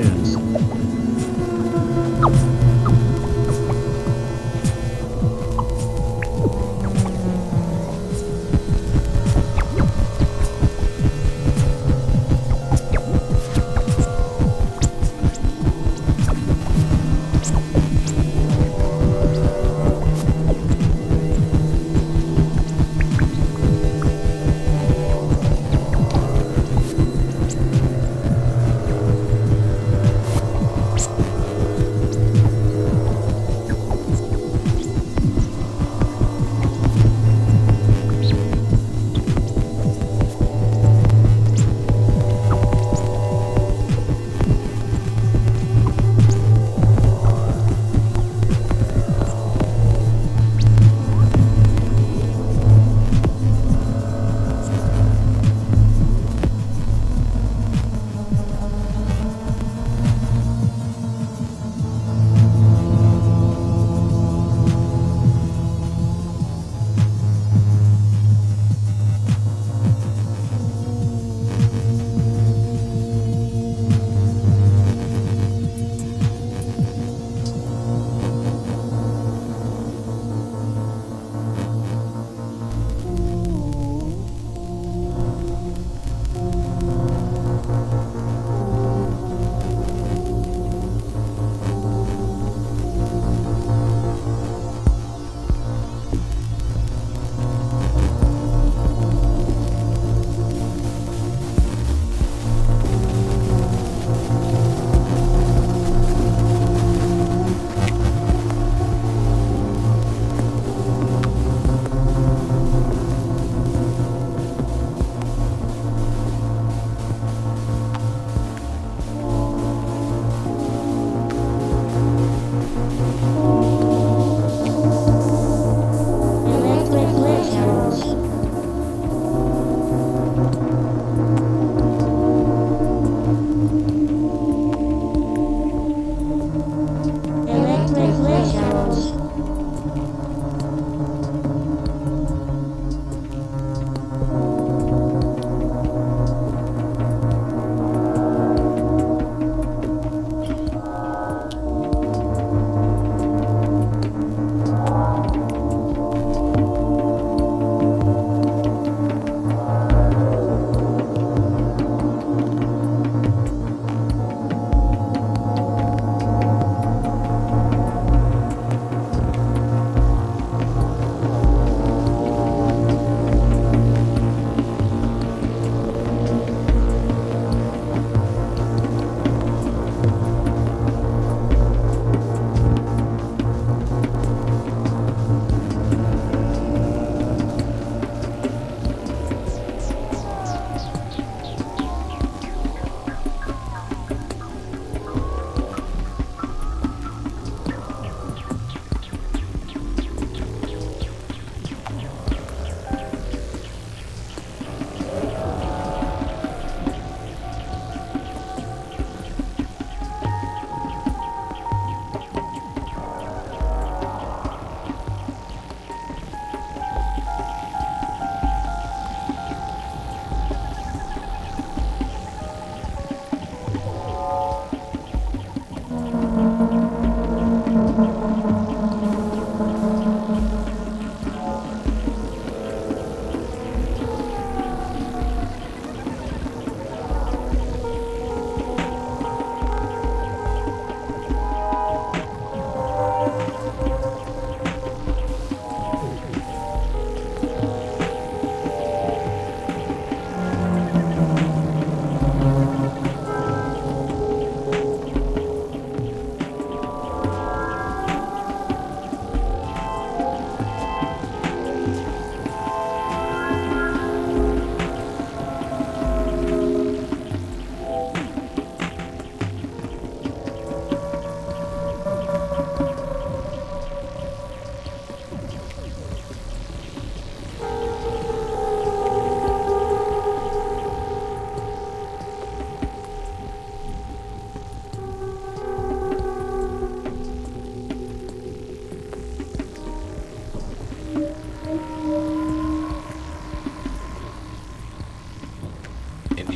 in.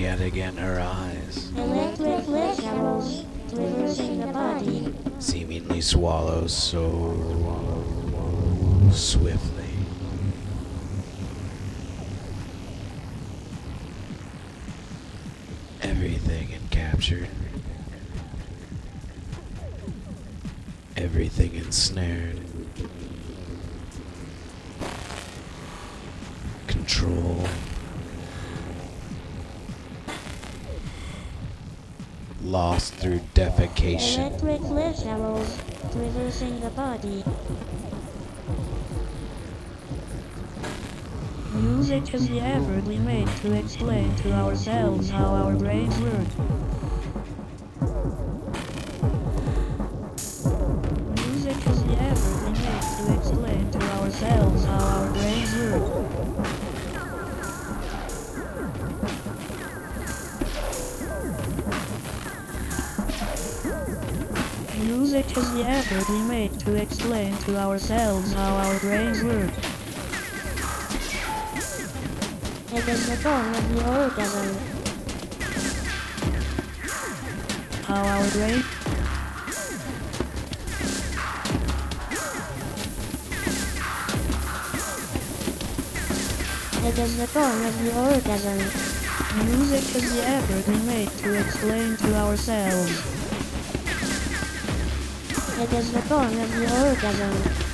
And yet again her eyes Electric flash traversing the body. seemingly swallow so swiftly. Everything encaptured. Everything ensnared. Control. Lost through defecation. Electric flash arrows traversing the body. Music is the effort we make to explain to ourselves how our brains work. Music is the effort we make to explain to ourselves how our brains work. How our brain. Music is the effort we make to explain to ourselves. It is the dawn of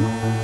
Bye.